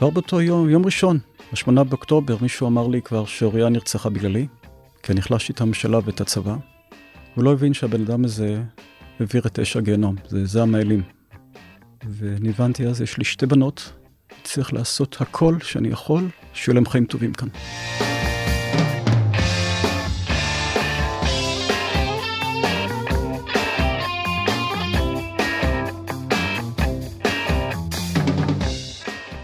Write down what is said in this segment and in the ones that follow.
כבר באותו יום, יום ראשון, ב-8 באוקטובר, מישהו אמר לי כבר שאוריה נרצחה בגללי, כי אני החלשתי את הממשלה ואת הצבא. הוא לא הבין שהבן אדם הזה העביר את אש הגיהנום, זה זעם האלים. ואני הבנתי אז, יש לי שתי בנות, צריך לעשות הכל שאני יכול, שיהיו להם חיים טובים כאן.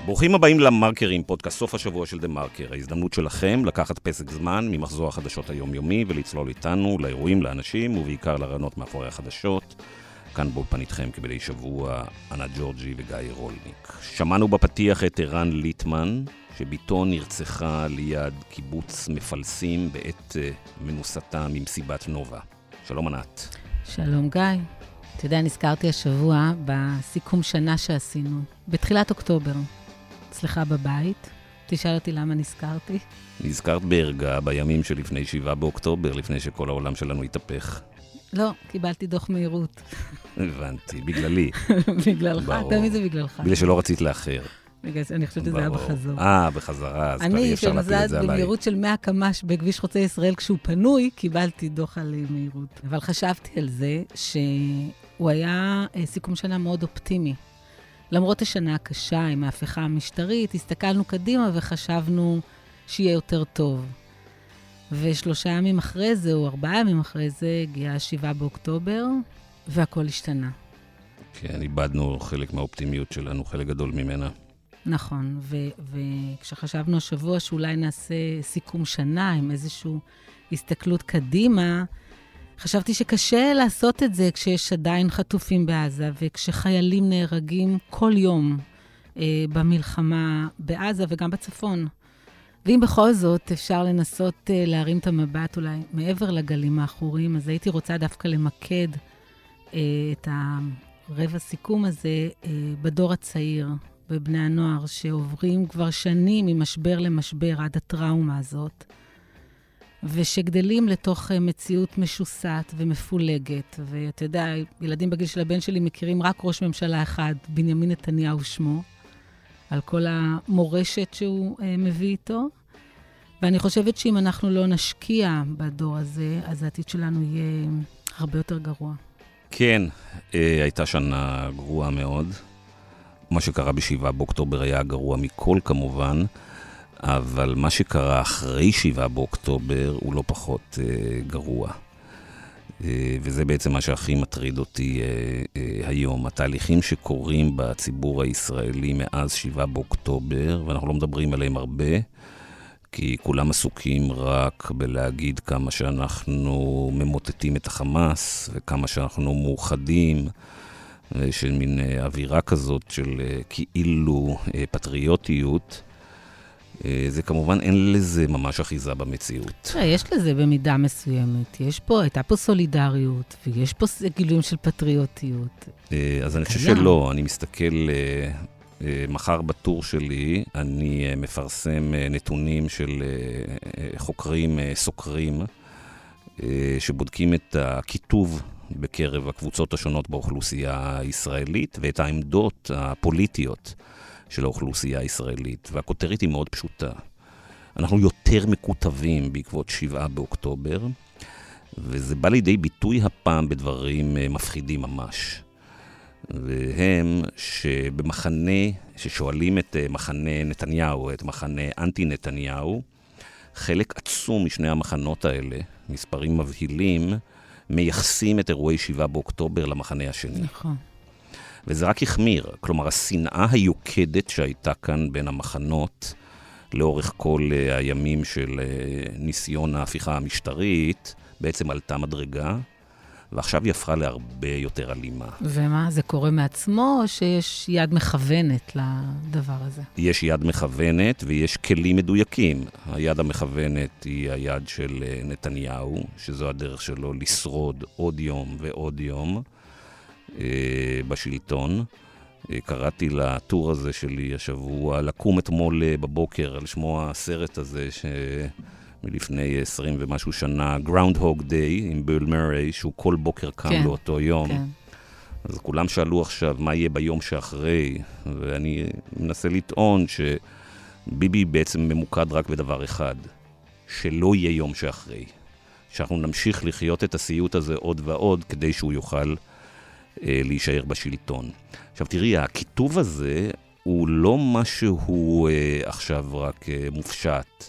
ברוכים הבאים למרקרים, פודקאסט סוף השבוע של דה מרקר. ההזדמנות שלכם לקחת פסק זמן ממחזור החדשות היומיומי ולצלול איתנו לאירועים, לאנשים ובעיקר לרעיונות מאחורי החדשות. כאן באולפן איתכם כבדי שבוע, ענת ג'ורג'י וגיא רולניק. שמענו בפתיח את ערן ליטמן, שבתו נרצחה ליד קיבוץ מפלסים בעת uh, מנוסתה ממסיבת נובה. שלום ענת. שלום גיא. אתה יודע, נזכרתי השבוע בסיכום שנה שעשינו, בתחילת אוקטובר. אצלך בבית. תשאל אותי למה נזכרתי. נזכרת בערגה בימים שלפני 7 באוקטובר, לפני שכל העולם שלנו התהפך. לא, קיבלתי דוח מהירות. הבנתי, בגללי. בגללך, תמיד זה בגללך. בגלל שלא רצית לאחר. בגלל זה, אני חושבת שזה היה בחזור. אה, בחזרה, אז כבר אי אפשר להפיל את זה עליי. אני, במהירות של 100 קמ"ש בכביש חוצה ישראל כשהוא פנוי, קיבלתי דוח על מהירות. אבל חשבתי על זה שהוא היה אה, סיכום שנה מאוד אופטימי. למרות השנה הקשה עם ההפיכה המשטרית, הסתכלנו קדימה וחשבנו שיהיה יותר טוב. ושלושה ימים אחרי זה, או ארבעה ימים אחרי זה, הגיע ה-7 באוקטובר, והכול השתנה. כן, איבדנו חלק מהאופטימיות שלנו, חלק גדול ממנה. נכון, וכשחשבנו השבוע שאולי נעשה סיכום שנה עם איזושהי הסתכלות קדימה, חשבתי שקשה לעשות את זה כשיש עדיין חטופים בעזה וכשחיילים נהרגים כל יום אה, במלחמה בעזה וגם בצפון. ואם בכל זאת אפשר לנסות אה, להרים את המבט אולי מעבר לגלים העכורים, אז הייתי רוצה דווקא למקד אה, את הרבע סיכום הזה אה, בדור הצעיר, בבני הנוער, שעוברים כבר שנים ממשבר למשבר עד הטראומה הזאת. ושגדלים לתוך אה, מציאות משוסעת ומפולגת. ואתה יודע, ילדים בגיל של הבן שלי מכירים רק ראש ממשלה אחד, בנימין נתניהו שמו, על כל המורשת שהוא אה, מביא איתו. ואני חושבת שאם אנחנו לא נשקיע בדור הזה, אז העתיד שלנו יהיה הרבה יותר גרוע. כן, אה, הייתה שנה גרועה מאוד. מה שקרה ב-7 באוקטובר היה גרוע מכל כמובן. אבל מה שקרה אחרי 7 באוקטובר הוא לא פחות אה, גרוע. אה, וזה בעצם מה שהכי מטריד אותי אה, אה, היום. התהליכים שקורים בציבור הישראלי מאז 7 באוקטובר, ואנחנו לא מדברים עליהם הרבה, כי כולם עסוקים רק בלהגיד כמה שאנחנו ממוטטים את החמאס, וכמה שאנחנו מאוחדים. של מין אה, אווירה כזאת של אה, כאילו אה, פטריוטיות. אה, זה כמובן, אין לזה ממש אחיזה במציאות. תראה, יש לזה במידה מסוימת. יש פה, הייתה פה סולידריות, ויש פה גילויים של פטריוטיות. אה, אז אני חושב שלא, אני מסתכל, אה, מחר בטור שלי, אני מפרסם נתונים של חוקרים, סוקרים, שבודקים את הכיתוב בקרב הקבוצות השונות באוכלוסייה הישראלית ואת העמדות הפוליטיות. של האוכלוסייה הישראלית, והכותרת היא מאוד פשוטה. אנחנו יותר מקוטבים בעקבות 7 באוקטובר, וזה בא לידי ביטוי הפעם בדברים אה, מפחידים ממש. והם שבמחנה, ששואלים את אה, מחנה נתניהו, את מחנה אנטי נתניהו, חלק עצום משני המחנות האלה, מספרים מבהילים, מייחסים את אירועי 7 באוקטובר למחנה השני. נכון. וזה רק החמיר. כלומר, השנאה היוקדת שהייתה כאן בין המחנות לאורך כל uh, הימים של uh, ניסיון ההפיכה המשטרית, בעצם עלתה מדרגה, ועכשיו היא הפכה להרבה יותר אלימה. ומה, זה קורה מעצמו, או שיש יד מכוונת לדבר הזה? יש יד מכוונת ויש כלים מדויקים. היד המכוונת היא היד של uh, נתניהו, שזו הדרך שלו לשרוד עוד יום ועוד יום. אה, בשלטון. אה, קראתי לטור הזה שלי השבוע, לקום אתמול אה, בבוקר, על שמו הסרט הזה שמלפני 20 ומשהו שנה, Groundhog Day עם ביל מרי, שהוא כל בוקר קם כן, לאותו יום. כן. אז כולם שאלו עכשיו מה יהיה ביום שאחרי, ואני מנסה לטעון שביבי בעצם ממוקד רק בדבר אחד, שלא יהיה יום שאחרי. שאנחנו נמשיך לחיות את הסיוט הזה עוד ועוד כדי שהוא יוכל להישאר בשלטון. עכשיו תראי, הכיתוב הזה הוא לא משהו אה, עכשיו רק אה, מופשט.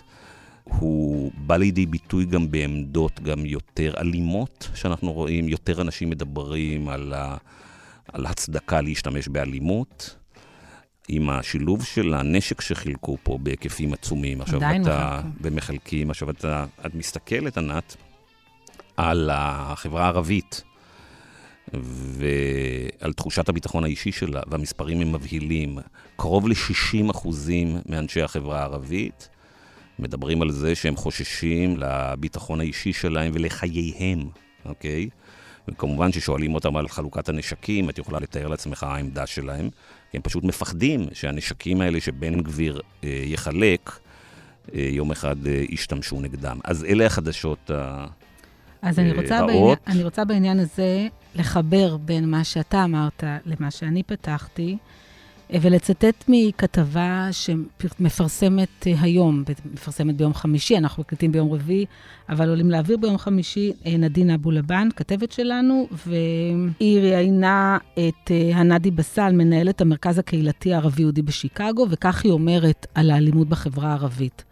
הוא בא לידי ביטוי גם בעמדות גם יותר אלימות, שאנחנו רואים, יותר אנשים מדברים על, ה, על הצדקה להשתמש באלימות. עם השילוב של הנשק שחילקו פה בהיקפים עצומים. עכשיו אתה, במחלקים, עכשיו אתה, את מסתכלת, ענת, על החברה הערבית ועל תחושת הביטחון האישי שלה, והמספרים הם מבהילים. קרוב ל-60 אחוזים מאנשי החברה הערבית מדברים על זה שהם חוששים לביטחון האישי שלהם ולחייהם, אוקיי? וכמובן ששואלים אותם על חלוקת הנשקים, את יכולה לתאר לעצמך העמדה שלהם. הם פשוט מפחדים שהנשקים האלה שבן גביר אה, יחלק, אה, יום אחד אה, ישתמשו נגדם. אז אלה החדשות הרעות. אז אני רוצה, בעניין, אני רוצה בעניין הזה לחבר בין מה שאתה אמרת למה שאני פתחתי. ולצטט מכתבה שמפרסמת היום, מפרסמת ביום חמישי, אנחנו מקליטים ביום רביעי, אבל עולים להעביר ביום חמישי, אה, נדינה אבו לבן, כתבת שלנו, והיא ראיינה את אה, הנדי בסל, מנהלת המרכז הקהילתי הערבי-יהודי בשיקגו, וכך היא אומרת על האלימות בחברה הערבית.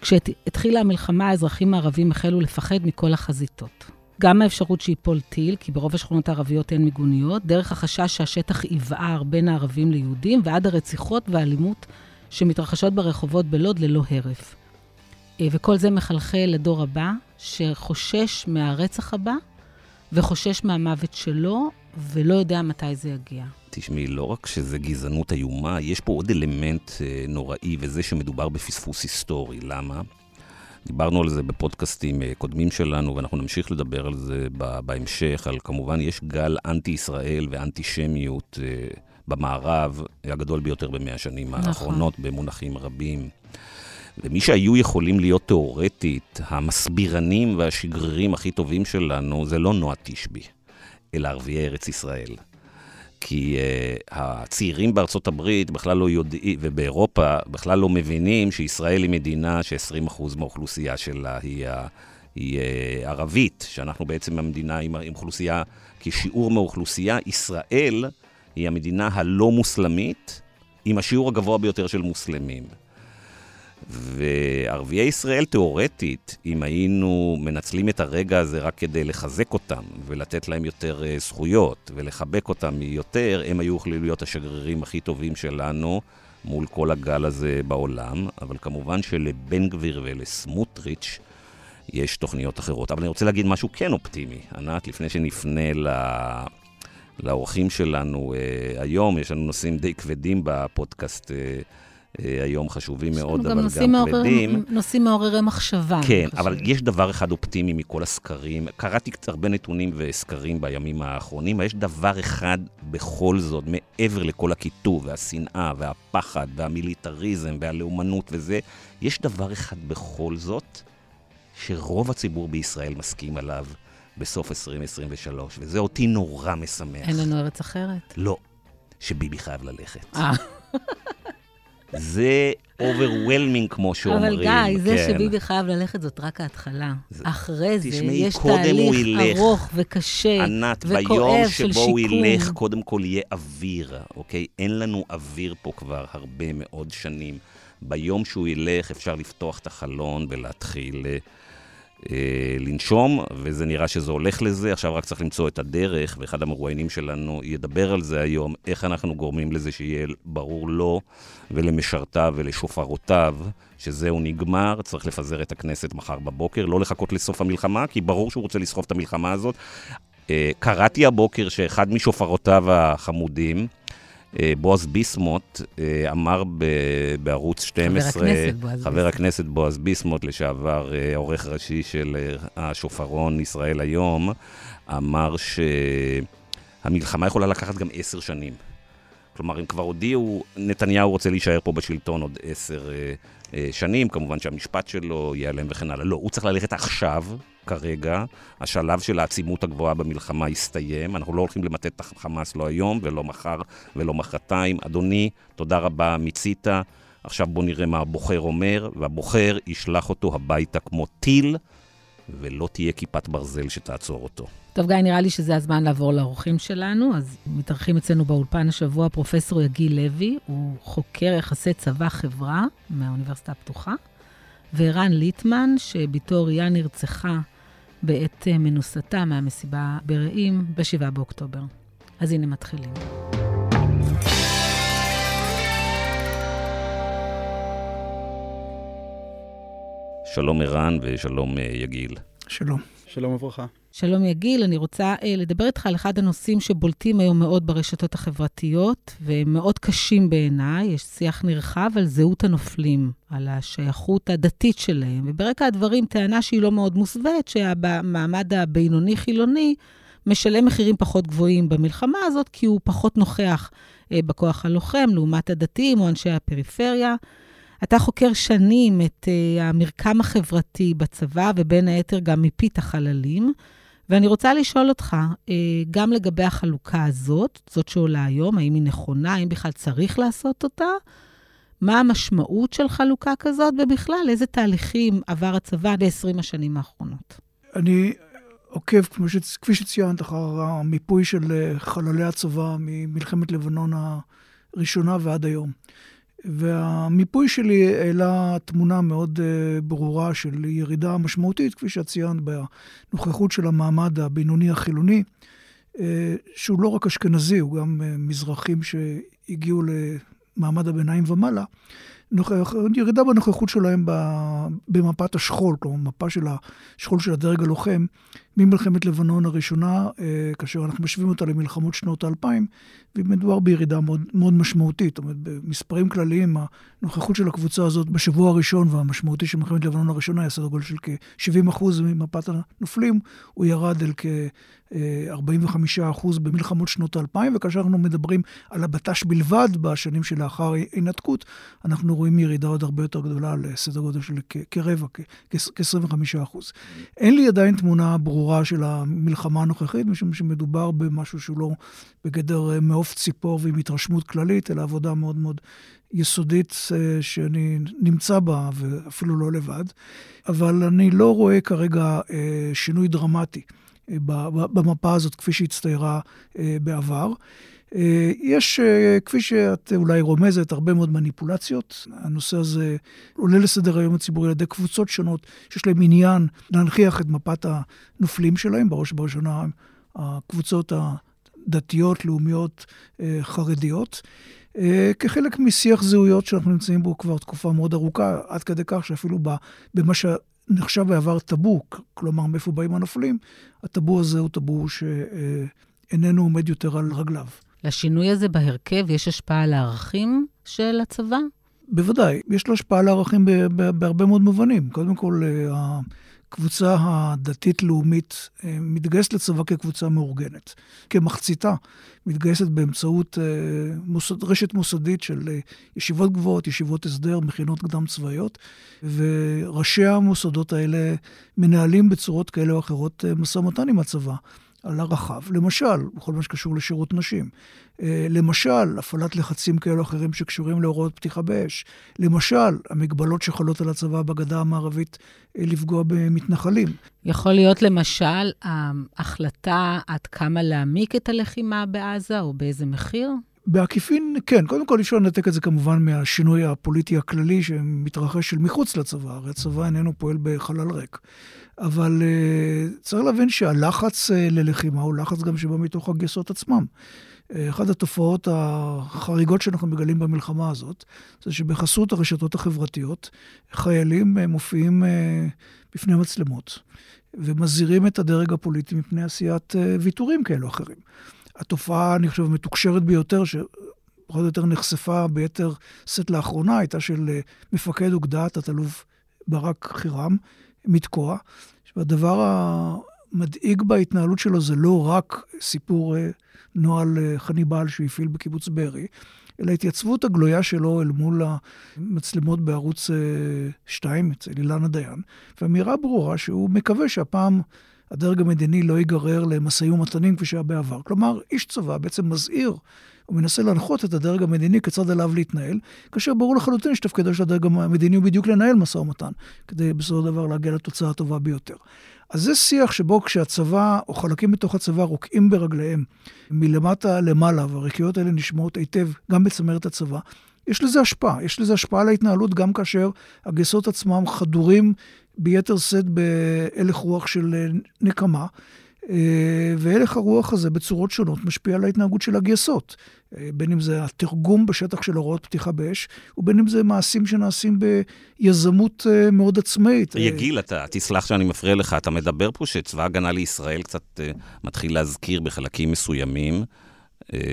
כשהתחילה המלחמה, האזרחים הערבים החלו לפחד מכל החזיתות. גם האפשרות שיפול טיל, כי ברוב השכונות הערביות אין מיגוניות, דרך החשש שהשטח יבער בין הערבים ליהודים, ועד הרציחות והאלימות שמתרחשות ברחובות בלוד ללא הרף. אה, וכל זה מחלחל לדור הבא, שחושש מהרצח הבא, וחושש מהמוות שלו, ולא יודע מתי זה יגיע. תשמעי, לא רק שזה גזענות איומה, יש פה עוד אלמנט אה, נוראי, וזה שמדובר בפספוס היסטורי. למה? דיברנו על זה בפודקאסטים אה, קודמים שלנו, ואנחנו נמשיך לדבר על זה בהמשך, על כמובן יש גל אנטי-ישראל ואנטישמיות אה, במערב, הגדול ביותר במאה השנים נכון. האחרונות, במונחים רבים. ומי שהיו יכולים להיות תיאורטית המסבירנים והשגרירים הכי טובים שלנו, זה לא נועה תשבי, אלא ערביי ארץ ישראל. כי uh, הצעירים בארצות הברית בכלל לא יודעים, ובאירופה בכלל לא מבינים שישראל היא מדינה ש-20% מהאוכלוסייה שלה היא, היא uh, ערבית, שאנחנו בעצם המדינה עם, עם אוכלוסייה, כשיעור מאוכלוסייה, ישראל היא המדינה הלא מוסלמית עם השיעור הגבוה ביותר של מוסלמים. וערביי ישראל, תיאורטית, אם היינו מנצלים את הרגע הזה רק כדי לחזק אותם ולתת להם יותר uh, זכויות ולחבק אותם יותר, הם היו יכולים להיות השגרירים הכי טובים שלנו מול כל הגל הזה בעולם. אבל כמובן שלבן גביר ולסמוטריץ' יש תוכניות אחרות. אבל אני רוצה להגיד משהו כן אופטימי. ענת, לפני שנפנה ל... לאורחים שלנו uh, היום, יש לנו נושאים די כבדים בפודקאסט. אה, היום חשובים מאוד, אבל גם כבדים. נושאים מעוררי מחשבה. כן, אבל יש דבר אחד אופטימי מכל הסקרים. קראתי קצת הרבה נתונים וסקרים בימים האחרונים, אבל יש דבר אחד בכל זאת, מעבר לכל הקיטוב והשנאה והפחד והמיליטריזם והלאומנות וזה, יש דבר אחד בכל זאת, שרוב הציבור בישראל מסכים עליו בסוף 2023, וזה אותי נורא משמח. אין לנו ארץ אחרת. לא, שביבי חייב ללכת. אה. זה overwhelming, כמו שאומרים. אבל גיא, זה כן. שביבי חייב ללכת זאת רק ההתחלה. זה... אחרי זה יש תהליך ארוך וקשה ענת, וכואב של שיקום. ענת, ביום שבו הוא ילך, קודם כל יהיה אוויר, אוקיי? אין לנו אוויר פה כבר הרבה מאוד שנים. ביום שהוא ילך אפשר לפתוח את החלון ולהתחיל... אה, לנשום, וזה נראה שזה הולך לזה. עכשיו רק צריך למצוא את הדרך, ואחד המרואיינים שלנו ידבר על זה היום, איך אנחנו גורמים לזה שיהיה ברור לו ולמשרתיו ולשופרותיו, שזהו נגמר, צריך לפזר את הכנסת מחר בבוקר, לא לחכות לסוף המלחמה, כי ברור שהוא רוצה לסחוב את המלחמה הזאת. אה, קראתי הבוקר שאחד משופרותיו החמודים, בועז ביסמוט אה, אמר בערוץ 12, חבר הכנסת בועז, חבר הכנסת בועז ביסמוט, לשעבר אה, עורך ראשי של השופרון ישראל היום, אמר שהמלחמה יכולה לקחת גם עשר שנים. כלומר, הם כבר הודיעו, נתניהו רוצה להישאר פה בשלטון עוד עשר אה, אה, שנים, כמובן שהמשפט שלו ייעלם וכן הלאה. לא, הוא צריך ללכת עכשיו, כרגע. השלב של העצימות הגבוהה במלחמה הסתיים. אנחנו לא הולכים למטט את החמאס לא היום ולא מחר ולא מחרתיים. אדוני, תודה רבה, מיצית. עכשיו בואו נראה מה הבוחר אומר, והבוחר ישלח אותו הביתה כמו טיל, ולא תהיה כיפת ברזל שתעצור אותו. טוב, גיא, נראה לי שזה הזמן לעבור לאורחים שלנו. אז מתארחים אצלנו באולפן השבוע פרופסור יגיל לוי, הוא חוקר יחסי צבא-חברה מהאוניברסיטה הפתוחה, וערן ליטמן, שבתו אוריה נרצחה בעת מנוסתה מהמסיבה ברעים ב-7 באוקטובר. אז הנה מתחילים. שלום ערן ושלום יגיל. שלום. שלום וברכה. שלום יגיל, אני רוצה אה, לדבר איתך על אחד הנושאים שבולטים היום מאוד ברשתות החברתיות, והם מאוד קשים בעיניי. יש שיח נרחב על זהות הנופלים, על השייכות הדתית שלהם, וברקע הדברים טענה שהיא לא מאוד מוסווית, שהמעמד הבינוני-חילוני משלם מחירים פחות גבוהים במלחמה הזאת, כי הוא פחות נוכח אה, בכוח הלוחם, לעומת הדתיים או אנשי הפריפריה. אתה חוקר שנים את uh, המרקם החברתי בצבא, ובין היתר גם מפית החללים. ואני רוצה לשאול אותך, uh, גם לגבי החלוקה הזאת, זאת שעולה היום, האם היא נכונה, האם בכלל צריך לעשות אותה? מה המשמעות של חלוקה כזאת, ובכלל, איזה תהליכים עבר הצבא ב-20 השנים האחרונות? אני עוקב, כפי שציינת, אחר המיפוי של אה, חללי הצבא ממלחמת לבנון הראשונה ועד היום. והמיפוי שלי העלה תמונה מאוד uh, ברורה של ירידה משמעותית, כפי שאת ציינת, בנוכחות של המעמד הבינוני החילוני, uh, שהוא לא רק אשכנזי, הוא גם uh, מזרחים שהגיעו למעמד הביניים ומעלה. ירידה בנוכחות שלהם במפת השכול, כלומר, מפה של השכול של הדרג הלוחם, ממלחמת לבנון הראשונה, אה, כאשר אנחנו משווים אותה למלחמות שנות האלפיים, ומדובר בירידה מאוד, מאוד משמעותית. זאת אומרת, במספרים כלליים, הנוכחות של הקבוצה הזאת בשבוע הראשון והמשמעותי של מלחמת לבנון הראשונה היה סדר גודל של כ-70% ממפת הנופלים, הוא ירד אל כ-45% במלחמות שנות האלפיים, וכאשר אנחנו מדברים על הבט"ש בלבד בשנים שלאחר ההינתקות, אנחנו רואים ירידה עוד הרבה יותר גדולה לסדר גודל של כרבע, כ-25%. אין לי עדיין תמונה ברורה של המלחמה הנוכחית, משום שמדובר במשהו שהוא לא בגדר אה, מעוף ציפור ועם התרשמות כללית, אלא עבודה מאוד מאוד יסודית אה, שאני נמצא בה, ואפילו לא לבד. אבל אני לא רואה כרגע אה, שינוי דרמטי במפה הזאת כפי שהצטיירה בעבר. אה, יש, אה, כפי שאת אולי רומזת, הרבה מאוד מניפולציות. הנושא הזה עולה לסדר היום הציבורי על ידי קבוצות שונות שיש להם עניין להנכיח את מפת הנופלים שלהם, בראש ובראשונה הקבוצות הדתיות, לאומיות, אה, חרדיות. כחלק משיח זהויות שאנחנו נמצאים בו כבר תקופה מאוד ארוכה, עד כדי כך שאפילו במה שנחשב בעבר טאבו, כלומר מאיפה באים הנופלים, הטאבו הזה הוא טאבו שאיננו עומד יותר על רגליו. לשינוי הזה בהרכב יש השפעה על הערכים של הצבא? בוודאי, יש לו השפעה על הערכים בהרבה מאוד מובנים. קודם כל, אה, הקבוצה הדתית-לאומית אה, מתגייסת לצבא כקבוצה מאורגנת. כמחציתה מתגייסת באמצעות אה, מוסד, רשת מוסדית של ישיבות גבוהות, ישיבות הסדר, מכינות קדם צבאיות, וראשי המוסדות האלה מנהלים בצורות כאלה או אחרות משא ומתן עם הצבא. על הרחב. למשל, בכל מה שקשור לשירות נשים. אה, למשל, הפעלת לחצים כאלו או אחרים שקשורים להוראות פתיחה באש. למשל, המגבלות שחלות על הצבא בגדה המערבית אה, לפגוע במתנחלים. יכול להיות למשל ההחלטה עד כמה להעמיק את הלחימה בעזה, או באיזה מחיר? בעקיפין, כן. קודם כל, אי אפשר לנתק את זה כמובן מהשינוי הפוליטי הכללי שמתרחש של מחוץ לצבא. הרי הצבא איננו פועל בחלל ריק. אבל uh, צריך להבין שהלחץ uh, ללחימה הוא לחץ גם שבא מתוך הגייסות עצמם. Uh, אחת התופעות החריגות שאנחנו מגלים במלחמה הזאת, זה שבחסות הרשתות החברתיות, חיילים uh, מופיעים uh, בפני מצלמות ומזהירים את הדרג הפוליטי מפני עשיית uh, ויתורים כאלו או אחרים. התופעה, אני חושב, המתוקשרת ביותר, שפחות או יותר נחשפה ביתר שאת לאחרונה, הייתה של מפקד אוגדת, תת-אלוף ברק חירם, מתקוע. והדבר המדאיג בהתנהלות שלו זה לא רק סיפור אה, נוהל אה, חניבל שהוא הפעיל בקיבוץ בארי, אלא ההתייצבות הגלויה שלו אל מול המצלמות בערוץ 2, אצל אילנה דיין, ואמירה ברורה שהוא מקווה שהפעם הדרג המדיני לא ייגרר למשאים ומתנים כפי שהיה בעבר. כלומר, איש צבא בעצם מזהיר הוא מנסה להנחות את הדרג המדיני כיצד עליו להתנהל, כאשר ברור לחלוטין שתפקידו של הדרג המדיני הוא בדיוק לנהל משא ומתן, כדי בסופו של דבר להגיע לתוצאה הטובה ביותר. אז זה שיח שבו כשהצבא, או חלקים בתוך הצבא, רוקעים ברגליהם מלמטה למעלה, והרקיעות האלה נשמעות היטב גם בצמרת הצבא, יש לזה השפעה. יש לזה השפעה על ההתנהלות גם כאשר הגייסות עצמם חדורים ביתר שאת בהלך רוח של נקמה. אה, והלך הרוח הזה בצורות שונות משפיע על ההתנהגות של הגייסות. אה, בין אם זה התרגום בשטח של הוראות פתיחה באש, ובין אם זה מעשים שנעשים ביזמות אה, מאוד עצמאית. יגיל, אתה תסלח שאני מפריע לך, אתה מדבר פה שצבא הגנה לישראל קצת מתחיל להזכיר בחלקים מסוימים,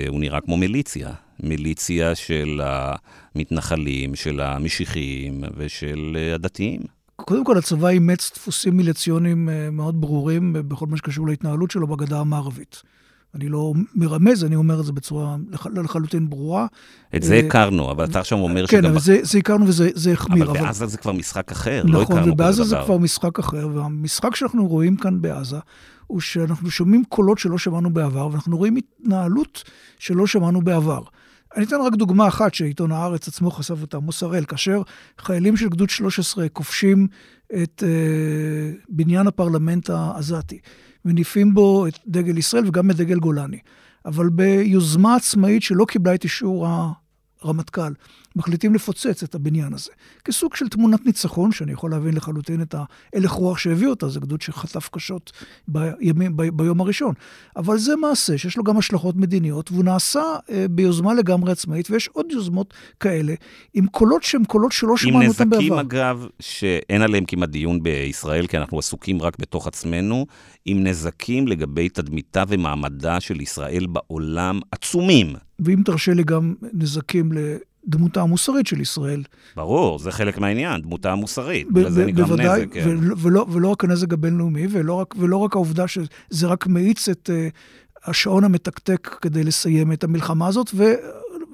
הוא נראה כמו מיליציה. מיליציה של המתנחלים, של המשיחיים ושל הדתיים. קודם כל, הצבא אימץ דפוסים מיליציוניים אה, מאוד ברורים בכל מה שקשור להתנהלות שלו בגדה המערבית. אני לא מרמז, אני אומר את זה בצורה לחלוטין ברורה. את זה הכרנו, אבל אתה עכשיו אומר כן, שגם... כן, אבל זה, זה הכרנו וזה החמיר. אבל בעזה זה כבר משחק אחר, לא הכרנו כזה דבר. נכון, ובעזה זה כבר משחק אחר, והמשחק שאנחנו רואים כאן בעזה, הוא שאנחנו שומעים קולות שלא שמענו בעבר, ואנחנו רואים התנהלות שלא שמענו בעבר. אני אתן רק דוגמה אחת שעיתון הארץ עצמו חשף אותה, מוסרל, כאשר חיילים של גדוד 13 כובשים את uh, בניין הפרלמנט העזתי, מניפים בו את דגל ישראל וגם את דגל גולני. אבל ביוזמה עצמאית שלא קיבלה את אישור הרמטכ"ל, מחליטים לפוצץ את הבניין הזה. כסוג של תמונת ניצחון, שאני יכול להבין לחלוטין את ההלך רוח שהביא אותה, זה גדוד שחטף קשות בימים, ב, ביום הראשון. אבל זה מעשה שיש לו גם השלכות מדיניות, והוא נעשה אה, ביוזמה לגמרי עצמאית, ויש עוד יוזמות כאלה, עם קולות שהם קולות שלא שמענו אותם בעבר. עם נזקים, אגב, שאין עליהם כמעט דיון בישראל, כי אנחנו עסוקים רק בתוך עצמנו, עם נזקים לגבי תדמיתה ומעמדה של ישראל בעולם עצומים. ואם תרשה לי גם נזקים ל... דמותה המוסרית של ישראל. ברור, זה חלק מהעניין, דמותה המוסרית. ב- בזה נגרם בוודאי, נזק. כן. ולא, ולא רק הנזק הבינלאומי, ולא רק, ולא רק העובדה שזה רק מאיץ את uh, השעון המתקתק כדי לסיים את המלחמה הזאת, ו,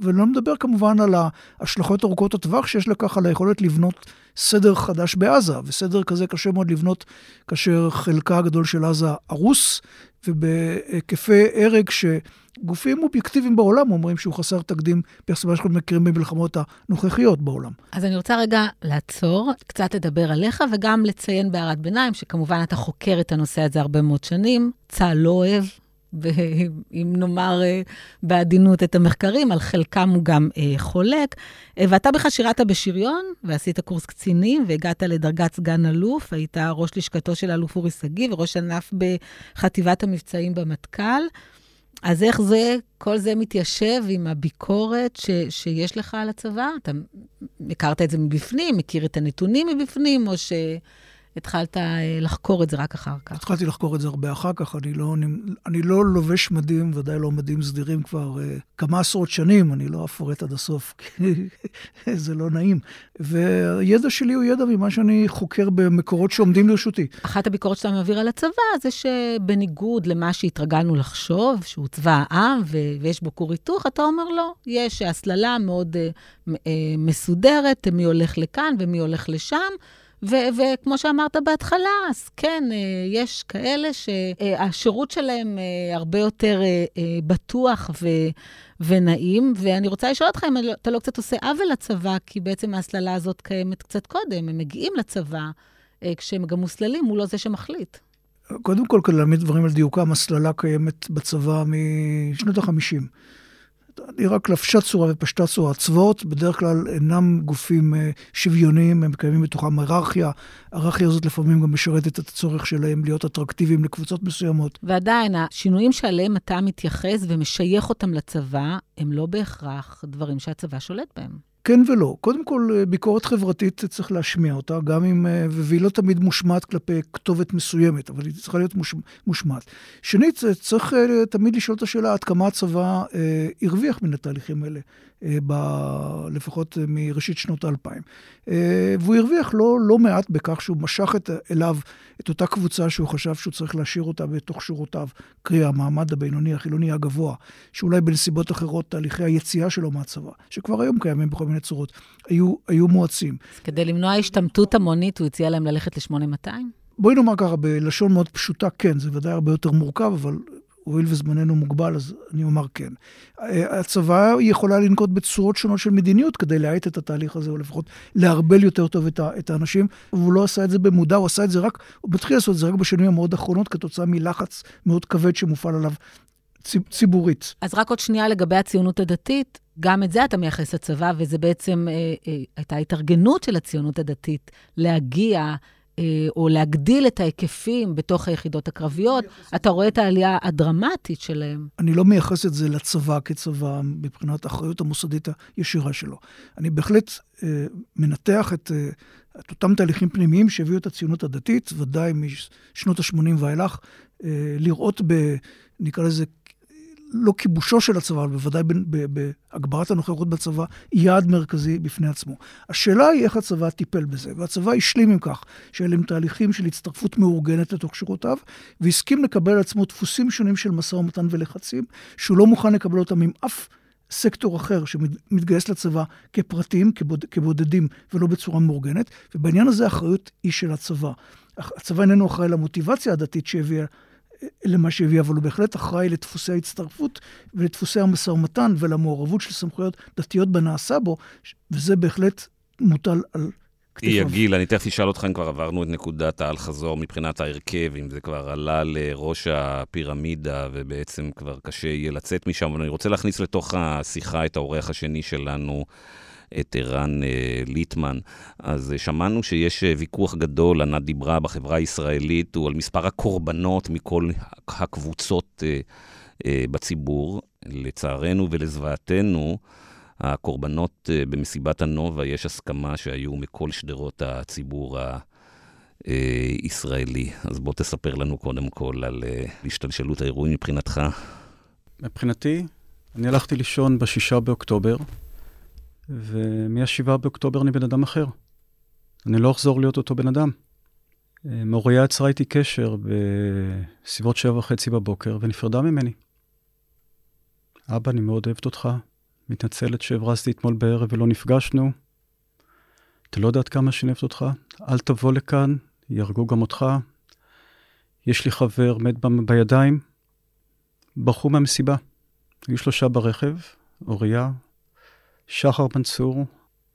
ולא מדבר כמובן על ההשלכות ארוכות הטווח שיש לכך על היכולת לבנות סדר חדש בעזה, וסדר כזה קשה מאוד לבנות כאשר חלקה הגדול של עזה הרוס, ובהיקפי הרג שגופים אובייקטיביים בעולם אומרים שהוא חסר תקדים ביחס שאנחנו מכירים במלחמות הנוכחיות בעולם. אז אני רוצה רגע לעצור, קצת לדבר עליך, וגם לציין בהערת ביניים, שכמובן אתה חוקר את הנושא הזה הרבה מאוד שנים. צה"ל לא אוהב ואם נאמר אה, בעדינות את המחקרים, על חלקם הוא גם אה, חולק. אה, ואתה בכלל שירת בשריון, ועשית קורס קצינים, והגעת לדרגת סגן אלוף, היית ראש לשכתו של אלוף אורי שגיא וראש ענף בחטיבת המבצעים במטכ"ל. אז איך זה, כל זה מתיישב עם הביקורת ש, שיש לך על הצבא? אתה הכרת את זה מבפנים, מכיר את הנתונים מבפנים, או ש... התחלת אה, לחקור את זה רק אחר כך? התחלתי לחקור את זה הרבה אחר כך. אני לא, אני לא לובש מדים, ודאי לא מדים סדירים כבר uh, כמה עשרות שנים, אני לא אפרט עד הסוף, כי זה לא נעים. והידע שלי הוא ידע ממה שאני חוקר במקורות שעומדים לרשותי. אחת הביקורות שאתה מעביר על הצבא זה שבניגוד למה שהתרגלנו לחשוב, שהוא צבא העם ו- ויש בו כור היתוך, אתה אומר לא, יש הסללה מאוד uh, uh, מסודרת, מי הולך לכאן ומי הולך לשם. וכמו שאמרת בהתחלה, אז כן, אה, יש כאלה שהשירות שלהם אה, הרבה יותר אה, בטוח ו... ונעים, ואני רוצה לשאול אותך אם אתה לא קצת עושה עוול לצבא, כי בעצם ההסללה הזאת קיימת קצת קודם, הם מגיעים לצבא כשהם גם מוסללים, הוא לא זה שמחליט. קודם כל, כדי להעמיד דברים על דיוקם, הסללה קיימת בצבא משנות ה-50. רק לבשה צורה ופשטה צורה. צבאות בדרך כלל אינם גופים אה, שוויוניים, הם קיימים בתוכם היררכיה. ההיררכיה הזאת לפעמים גם משרתת את הצורך שלהם להיות אטרקטיביים לקבוצות מסוימות. ועדיין, השינויים שעליהם אתה מתייחס ומשייך אותם לצבא, הם לא בהכרח דברים שהצבא שולט בהם. כן ולא. קודם כל, אה, ביקורת חברתית צריך להשמיע אותה, גם אם, אה, והיא לא תמיד מושמעת כלפי כתובת מסוימת, אבל היא צריכה להיות מוש, מושמעת. שנית, צריך אה, תמיד לשאול את השאלה עד כמה הצבא אה, הרוויח מן התהליכים האלה. אה, ב, לפחות אה, מראשית שנות האלפיים. אה, והוא הרוויח לא, לא מעט בכך שהוא משך את, אליו את אותה קבוצה שהוא חשב שהוא צריך להשאיר אותה בתוך שורותיו, קרי המעמד הבינוני, החילוני הגבוה, שאולי בנסיבות אחרות תהליכי היציאה שלו מהצבא, שכבר היום קיימים בכל מיני צורות, היו, היו מואצים. אז כדי למנוע השתמטות המונית, הוא הציע להם ללכת ל-8200? בואי נאמר ככה, בלשון מאוד פשוטה, כן, זה ודאי הרבה יותר מורכב, אבל הואיל וזמננו מוגבל, אז אני אומר כן. הצבא יכולה לנקוט בצורות שונות של מדיניות כדי להאט את התהליך הזה, או לפחות לערבל יותר טוב את האנשים, והוא לא עשה את זה במודע, הוא עשה את זה רק, הוא מתחיל לעשות את זה רק בשנים המאוד אחרונות, כתוצאה מלחץ מאוד כבד שמופעל עליו ציבורית. אז רק עוד שנייה לגבי הציונות הדתית. גם את זה אתה מייחס לצבא, וזה בעצם אה, אה, הייתה התארגנות של הציונות הדתית להגיע או להגדיל את ההיקפים בתוך היחידות הקרביות, אתה רואה את העלייה הדרמטית שלהם. אני לא מייחס את זה לצבא כצבא מבחינת האחריות המוסדית הישירה שלו. אני בהחלט אה, מנתח את, אה, את אותם תהליכים פנימיים שהביאו את הציונות הדתית, ודאי משנות ה-80 ואילך, אה, לראות ב... נקרא לזה לא כיבושו של הצבא, אבל בוודאי בהגברת הנוכחות בצבא, יעד מרכזי בפני עצמו. השאלה היא איך הצבא טיפל בזה, והצבא השלים עם כך, שאלה הם תהליכים של הצטרפות מאורגנת לתוך שורותיו, והסכים לקבל על עצמו דפוסים שונים של משא ומתן ולחצים, שהוא לא מוכן לקבל אותם עם אף סקטור אחר שמתגייס לצבא כפרטים, כבוד, כבודדים, ולא בצורה מאורגנת, ובעניין הזה האחריות היא של הצבא. הצבא איננו אחראי למוטיבציה הדתית שהביאה למה שהביא, אבל הוא בהחלט אחראי לדפוסי ההצטרפות ולדפוסי המשא ומתן ולמעורבות של סמכויות דתיות בנעשה בו, וזה בהחלט מוטל על כתפיו. יגיל, אני תכף אשאל אותך אם כבר עברנו את נקודת האל-חזור מבחינת ההרכב, אם זה כבר עלה לראש הפירמידה ובעצם כבר קשה יהיה לצאת משם, אבל אני רוצה להכניס לתוך השיחה את האורח השני שלנו. את ערן אה, ליטמן. אז אה, שמענו שיש אה, ויכוח גדול, ענת דיברה בחברה הישראלית, הוא על מספר הקורבנות מכל הקבוצות בציבור. לצערנו ולזוועתנו, הקורבנות במסיבת הנובה, יש הסכמה שהיו מכל שדרות הציבור הישראלי. אז בוא תספר לנו קודם כל על השתלשלות האירועים מבחינתך. מבחינתי, אני הלכתי לישון בשישה באוקטובר, ומ-7 באוקטובר אני בן אדם אחר. אני לא אחזור להיות אותו בן אדם. אה, מוריה יצרה איתי קשר בסביבות שבע וחצי בבוקר ונפרדה ממני. אבא, אני מאוד אוהבת אותך, מתנצלת שהברזתי אתמול בערב ולא נפגשנו. אתה לא יודע עד כמה שאני אוהבת אותך, אל תבוא לכאן, יהרגו גם אותך. יש לי חבר, מת בידיים. ברחו מהמסיבה. היו שלושה ברכב, אוריה, שחר מנצור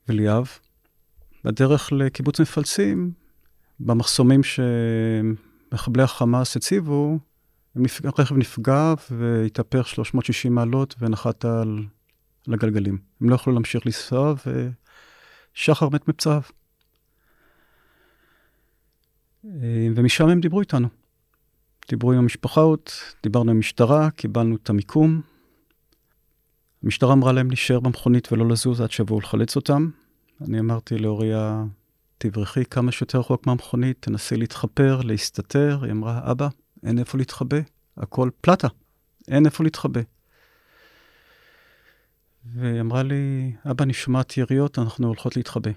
וליאב. בדרך לקיבוץ מפלסים, במחסומים שמחבלי החמאס הציבו, הרכב נפגע והתהפך 360 מעלות ונחת על, על הגלגלים. הם לא יכלו להמשיך לנסוע ושחר מת מפצעיו. ומשם הם דיברו איתנו. דיברו עם המשפחות, דיברנו עם המשטרה, קיבלנו את המיקום, המשטרה אמרה להם להישאר במכונית ולא לזוז עד שיבואו לחלץ אותם. אני אמרתי לאוריה, תברחי כמה שיותר רחוק מהמכונית, תנסי להתחפר, להסתתר. היא אמרה, אבא, אין איפה להתחבא, הכל פלטה, אין איפה להתחבא. והיא אמרה לי, אבא, אני שומעת יריות, אנחנו הולכות להתחבא.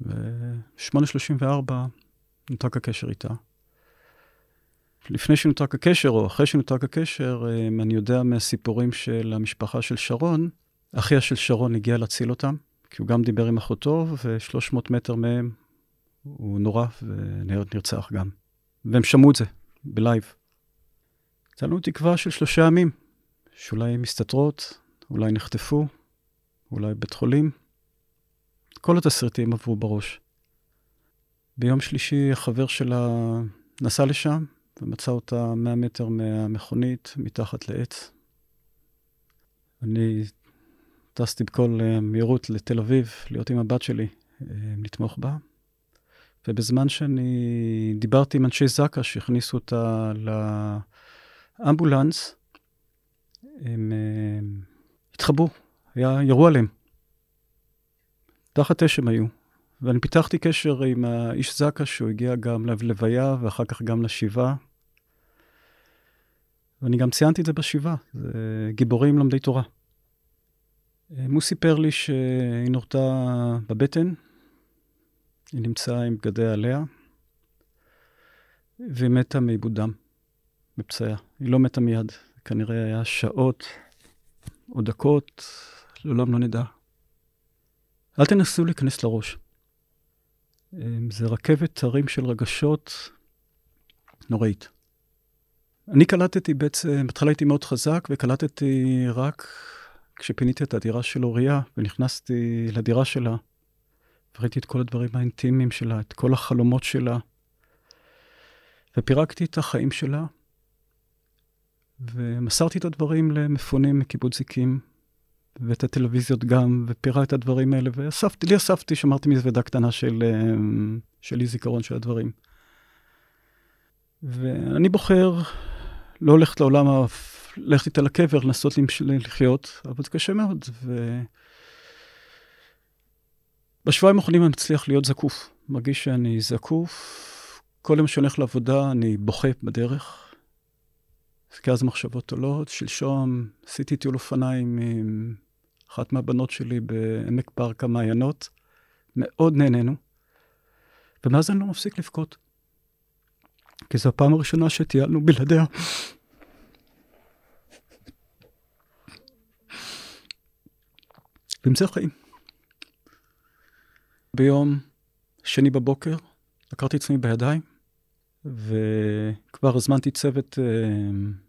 ב-8.34 נותק הקשר איתה. לפני שנותק הקשר, או אחרי שנותק הקשר, אמ, אני יודע מהסיפורים של המשפחה של שרון, אחיה של שרון הגיע להציל אותם, כי הוא גם דיבר עם אחותו, ו-300 מטר מהם הוא נורא ונרצח גם. והם שמעו את זה בלייב. הייתה לנו תקווה של שלושה ימים, שאולי מסתתרות, אולי נחטפו, אולי בית חולים. כל התסריטים עברו בראש. ביום שלישי החבר שלה נסע לשם, ומצא אותה 100 מטר מהמכונית, מתחת לעץ. אני טסתי בכל אה, מהירות לתל אביב, להיות עם הבת שלי, אה, לתמוך בה. ובזמן שאני דיברתי עם אנשי זק"א שהכניסו אותה לאמבולנס, הם אה, התחבאו, היה, ירו עליהם. תחת אש הם היו. ואני פיתחתי קשר עם האיש זקה, שהוא הגיע גם ללוויה ואחר כך גם לשבעה. ואני גם ציינתי את זה בשבעה, זה גיבורים לומדי תורה. הוא סיפר לי שהיא נורתה בבטן, היא נמצאה עם בגדי עליה, והיא מתה מעיבוד דם, בפצעיה. היא לא מתה מיד, כנראה היה שעות או דקות, לעולם לא נדע. אל תנסו להיכנס לראש. זה רכבת הרים של רגשות נוראית. אני קלטתי בעצם, בהתחלה הייתי מאוד חזק, וקלטתי רק כשפיניתי את הדירה של אוריה, ונכנסתי לדירה שלה, וראיתי את כל הדברים האינטימיים שלה, את כל החלומות שלה, ופירקתי את החיים שלה, ומסרתי את הדברים למפונים מקיבוץ זיקים, ואת הטלוויזיות גם, ופירה את הדברים האלה, ואספתי, לי אספתי, שמרתי מזוודה קטנה של, אה, של אי זיכרון של הדברים. ואני בוחר לא ללכת לעולם, ללכת איתה לקבר, לנסות לחיות, אבל זה קשה מאוד. ו... בשבועיים האחרונים אני מצליח להיות זקוף. מרגיש שאני זקוף. כל יום שאני הולך לעבודה אני בוכה בדרך. כי אז מחשבות עולות. שלשום עשיתי טיול אופניים עם אחת מהבנות שלי בעמק פארק המעיינות. מאוד נהנינו. ומאז אני לא מפסיק לבכות. כי זו הפעם הראשונה שטיילנו בלעדיה. ועם זה חיים. ביום שני בבוקר לקחתי עצמי בידיים, וכבר הזמנתי צוות אה,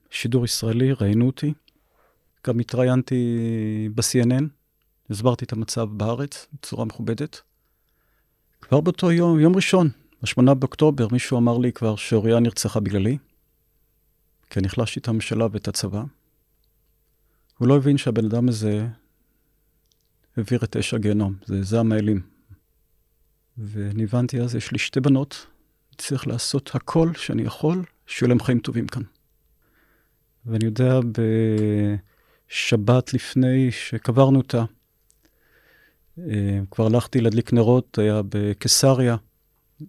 שידור ישראלי, ראיינו אותי. גם התראיינתי ב-CNN, הסברתי את המצב בארץ בצורה מכובדת. כבר באותו יום, יום ראשון, ב-8 באוקטובר, מישהו אמר לי כבר שאוריה נרצחה בגללי, כי אני החלשתי את הממשלה ואת הצבא. הוא לא הבין שהבן אדם הזה העביר את אש הגיהנום, זה זעם האלים. ואני הבנתי אז, יש לי שתי בנות, צריך לעשות הכל שאני יכול, שיהיו להם חיים טובים כאן. ואני יודע, בשבת לפני שקברנו אותה, אה, כבר הלכתי להדליק נרות, היה בקיסריה,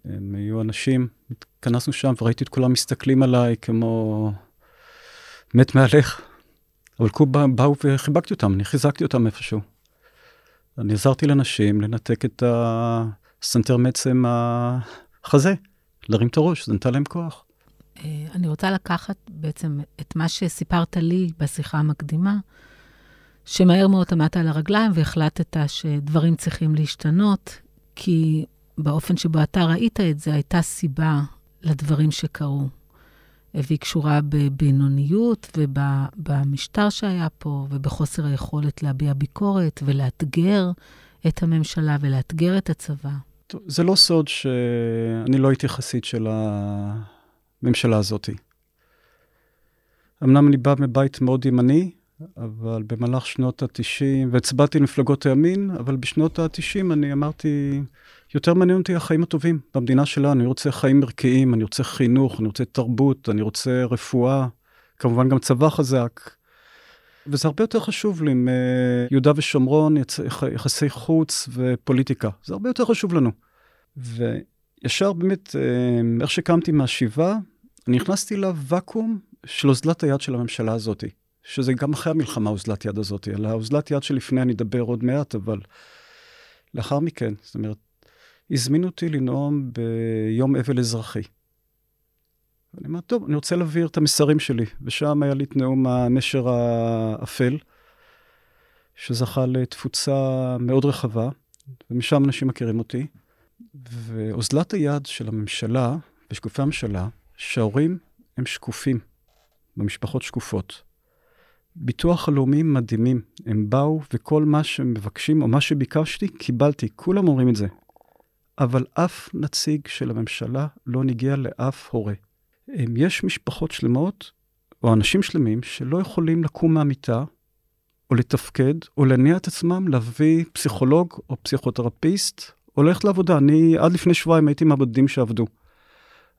הם היו אנשים, התכנסנו שם וראיתי את כולם מסתכלים עליי כמו מת מהלך. אבל כולם באו וחיבקתי אותם, אני חיזקתי אותם איפשהו. אני עזרתי לנשים לנתק את הסנטר מעצם החזה, להרים את הראש, זה נתן להם כוח. אה, אני רוצה לקחת בעצם את מה שסיפרת לי בשיחה המקדימה, שמהר מאוד עמדת על הרגליים והחלטת שדברים צריכים להשתנות, כי באופן שבו אתה ראית את זה, הייתה סיבה לדברים שקרו. והיא קשורה בבינוניות ובמשטר שהיה פה, ובחוסר היכולת להביע ביקורת ולאתגר את הממשלה ולאתגר את הצבא. זה לא סוד שאני לא הייתי חסיד של הממשלה הזאת. אמנם אני בא מבית מאוד ימני, אבל במהלך שנות ה-90, והצבעתי למפלגות הימין, אבל בשנות ה-90 אני אמרתי, יותר מעניין אותי החיים הטובים במדינה שלנו. אני רוצה חיים ערכיים, אני רוצה חינוך, אני רוצה תרבות, אני רוצה רפואה, כמובן גם צבא חזק. וזה הרבה יותר חשוב לי מיהודה ושומרון, יחסי חוץ ופוליטיקה. זה הרבה יותר חשוב לנו. וישר באמת, אה, איך שקמתי מהשבעה, אני נכנסתי לוואקום של אוזלת היד של הממשלה הזאת. שזה גם אחרי המלחמה אוזלת יד הזאת. על האוזלת יד שלפני אני אדבר עוד מעט, אבל לאחר מכן, זאת אומרת, הזמינו אותי לנאום ביום אבל אזרחי. אני אומר, טוב, אני רוצה להעביר את המסרים שלי, ושם היה לי את נאום הנשר האפל, שזכה לתפוצה מאוד רחבה, ומשם אנשים מכירים אותי. ואוזלת היד של הממשלה ושקופי הממשלה, שההורים הם שקופים, במשפחות שקופות. ביטוח הלאומי מדהימים, הם באו וכל מה שהם מבקשים או מה שביקשתי, קיבלתי, כולם אומרים את זה. אבל אף נציג של הממשלה לא נגיע לאף הורה. יש משפחות שלמות, או אנשים שלמים, שלא יכולים לקום מהמיטה, או לתפקד, או להניע את עצמם להביא פסיכולוג או פסיכותרפיסט, או ללכת לעבודה. אני עד לפני שבועיים הייתי מהבודדים שעבדו.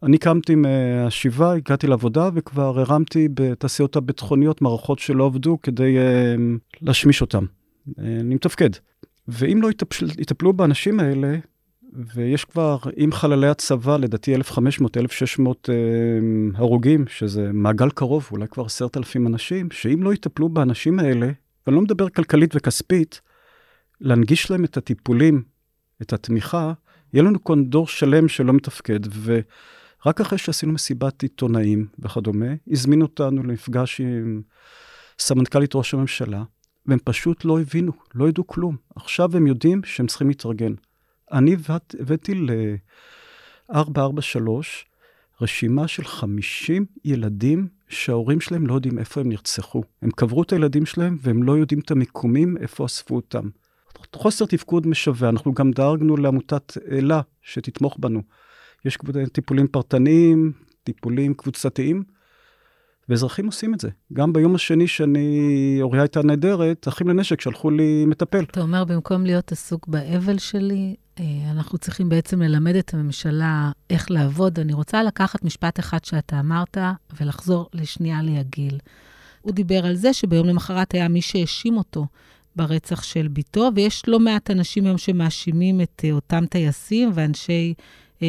אני קמתי מהשבעה, הגעתי לעבודה וכבר הרמתי בתעשיות הביטחוניות מערכות שלא עבדו כדי uh, להשמיש אותן. Uh, אני מתפקד. ואם לא יטפל, יטפלו באנשים האלה, ויש כבר, עם חללי הצבא, לדעתי 1,500-1,600 אה, הרוגים, שזה מעגל קרוב, אולי כבר 10,000 אנשים, שאם לא יטפלו באנשים האלה, ואני לא מדבר כלכלית וכספית, להנגיש להם את הטיפולים, את התמיכה, יהיה לנו כאן דור שלם שלא מתפקד. ורק אחרי שעשינו מסיבת עיתונאים וכדומה, הזמינו אותנו למפגש עם סמנכ"לית ראש הממשלה, והם פשוט לא הבינו, לא ידעו כלום. עכשיו הם יודעים שהם צריכים להתארגן. אני הבאתי ל-443 רשימה של 50 ילדים שההורים שלהם לא יודעים איפה הם נרצחו. הם קברו את הילדים שלהם והם לא יודעים את המיקומים, איפה אספו אותם. חוסר תפקוד משווע. אנחנו גם דאגנו לעמותת אלה שתתמוך בנו. יש טיפולים פרטניים, טיפולים קבוצתיים, ואזרחים עושים את זה. גם ביום השני שאני, אוריה הייתה נהדרת, אחים לנשק שלחו לי מטפל. אתה אומר, במקום להיות עסוק באבל שלי, אה, אנחנו צריכים בעצם ללמד את הממשלה איך לעבוד. אני רוצה לקחת משפט אחד שאתה אמרת ולחזור לשנייה ליגיל. הוא דיבר על זה שביום למחרת היה מי שהאשים אותו ברצח של ביתו, ויש לא מעט אנשים היום שמאשימים את אה, אותם טייסים ואנשי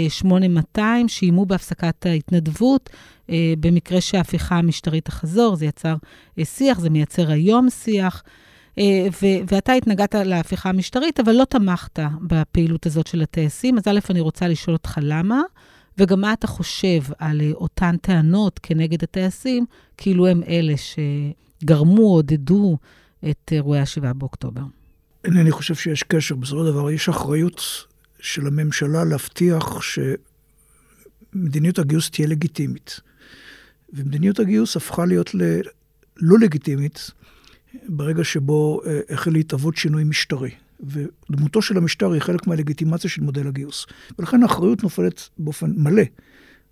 8200 שאיימו בהפסקת ההתנדבות, אה, במקרה שההפיכה המשטרית תחזור, זה יצר אה, שיח, זה מייצר היום שיח. ו- ואתה התנגדת להפיכה המשטרית, אבל לא תמכת בפעילות הזאת של הטייסים. אז א', אני רוצה לשאול אותך למה, וגם מה אתה חושב על אותן טענות כנגד הטייסים, כאילו הם אלה שגרמו, עודדו את אירועי ה-7 באוקטובר. אינני חושב שיש קשר. בסופו של דבר יש אחריות של הממשלה להבטיח שמדיניות הגיוס תהיה לגיטימית. ומדיניות הגיוס הפכה להיות ל... לא לגיטימית ברגע שבו אה, החל להתהוות שינוי משטרי. ודמותו של המשטר היא חלק מהלגיטימציה של מודל הגיוס. ולכן האחריות נופלת באופן מלא